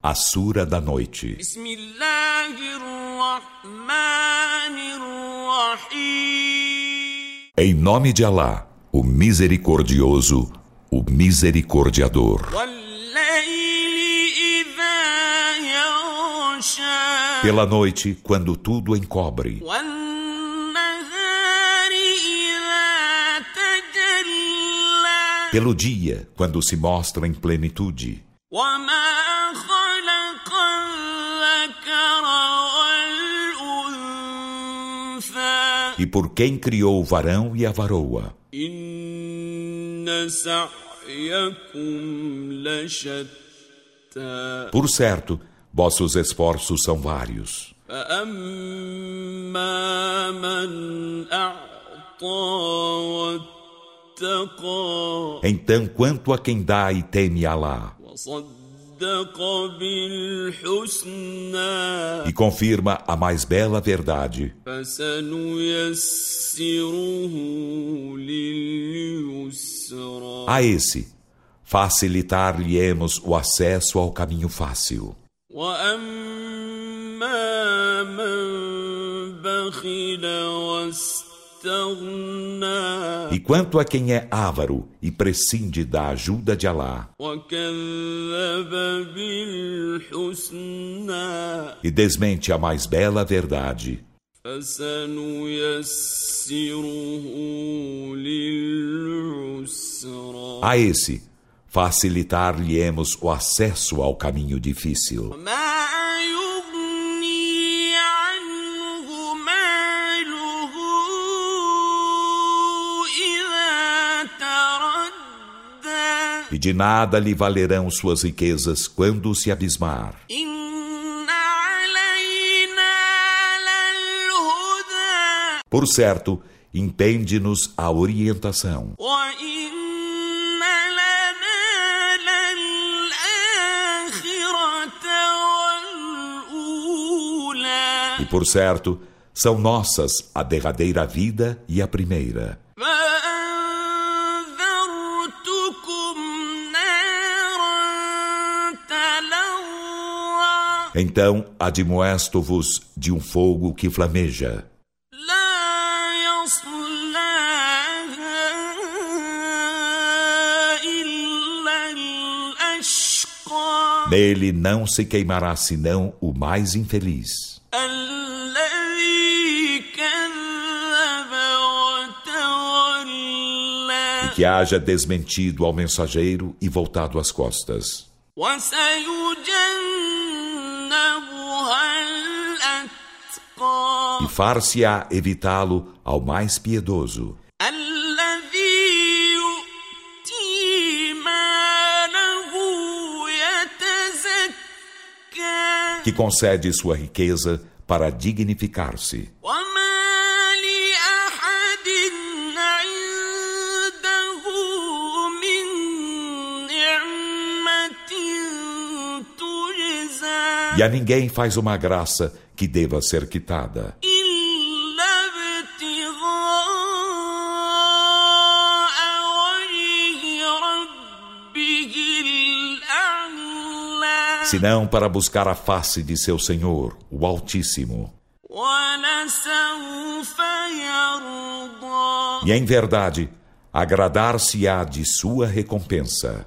A Sura da Noite. Em nome de Alá, o Misericordioso, o Misericordiador. Pela noite, quando tudo encobre. Pelo dia, quando se mostra em plenitude. E por quem criou o varão e a varoa. Por certo, vossos esforços são vários. Então, quanto a quem dá e teme Alá e confirma a mais bela verdade. A esse facilitar-lhe-emos o acesso ao caminho fácil. E quanto a quem é avaro e prescinde da ajuda de Alá e desmente a mais bela verdade, a esse facilitar-lhe-emos o acesso ao caminho difícil. E de nada lhe valerão suas riquezas quando se abismar. Por certo, impende-nos a orientação. E por certo, são nossas a derradeira vida e a primeira. Então admoesto-vos de um fogo que flameja. Nele não se queimará senão o mais infeliz. E que haja desmentido ao mensageiro e voltado as costas. E far-se-á evitá-lo ao mais piedoso. Que concede sua riqueza para dignificar-se. E a ninguém faz uma graça que deva ser quitada. senão para buscar a face de seu Senhor, o Altíssimo. E em verdade, agradar-se-á de sua recompensa.